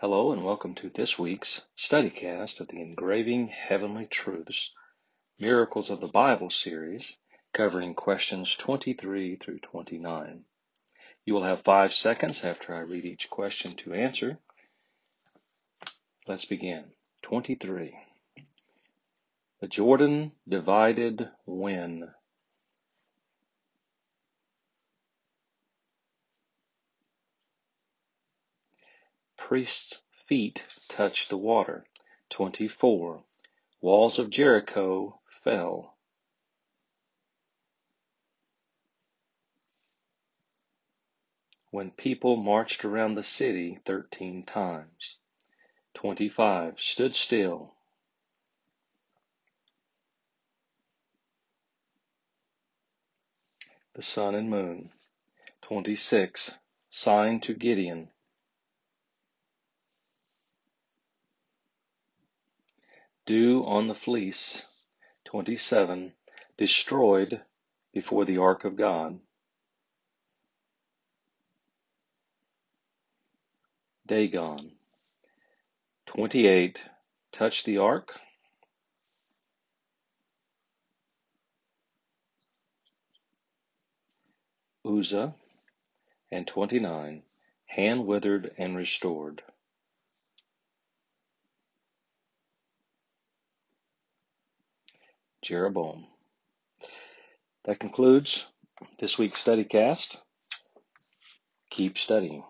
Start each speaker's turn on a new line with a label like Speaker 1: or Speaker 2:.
Speaker 1: Hello and welcome to this week's studycast of the Engraving Heavenly Truths Miracles of the Bible series covering questions 23 through 29. You will have five seconds after I read each question to answer. Let's begin. 23. The Jordan divided when? Priest's feet touched the water. 24. Walls of Jericho fell. When people marched around the city 13 times. 25. Stood still. The sun and moon. 26. Sign to Gideon. Dew on the fleece. 27. Destroyed before the ark of God. Dagon. 28. Touch the ark. Uzzah. And 29. Hand withered and restored. Jeroboam. That concludes this week's study cast. Keep studying.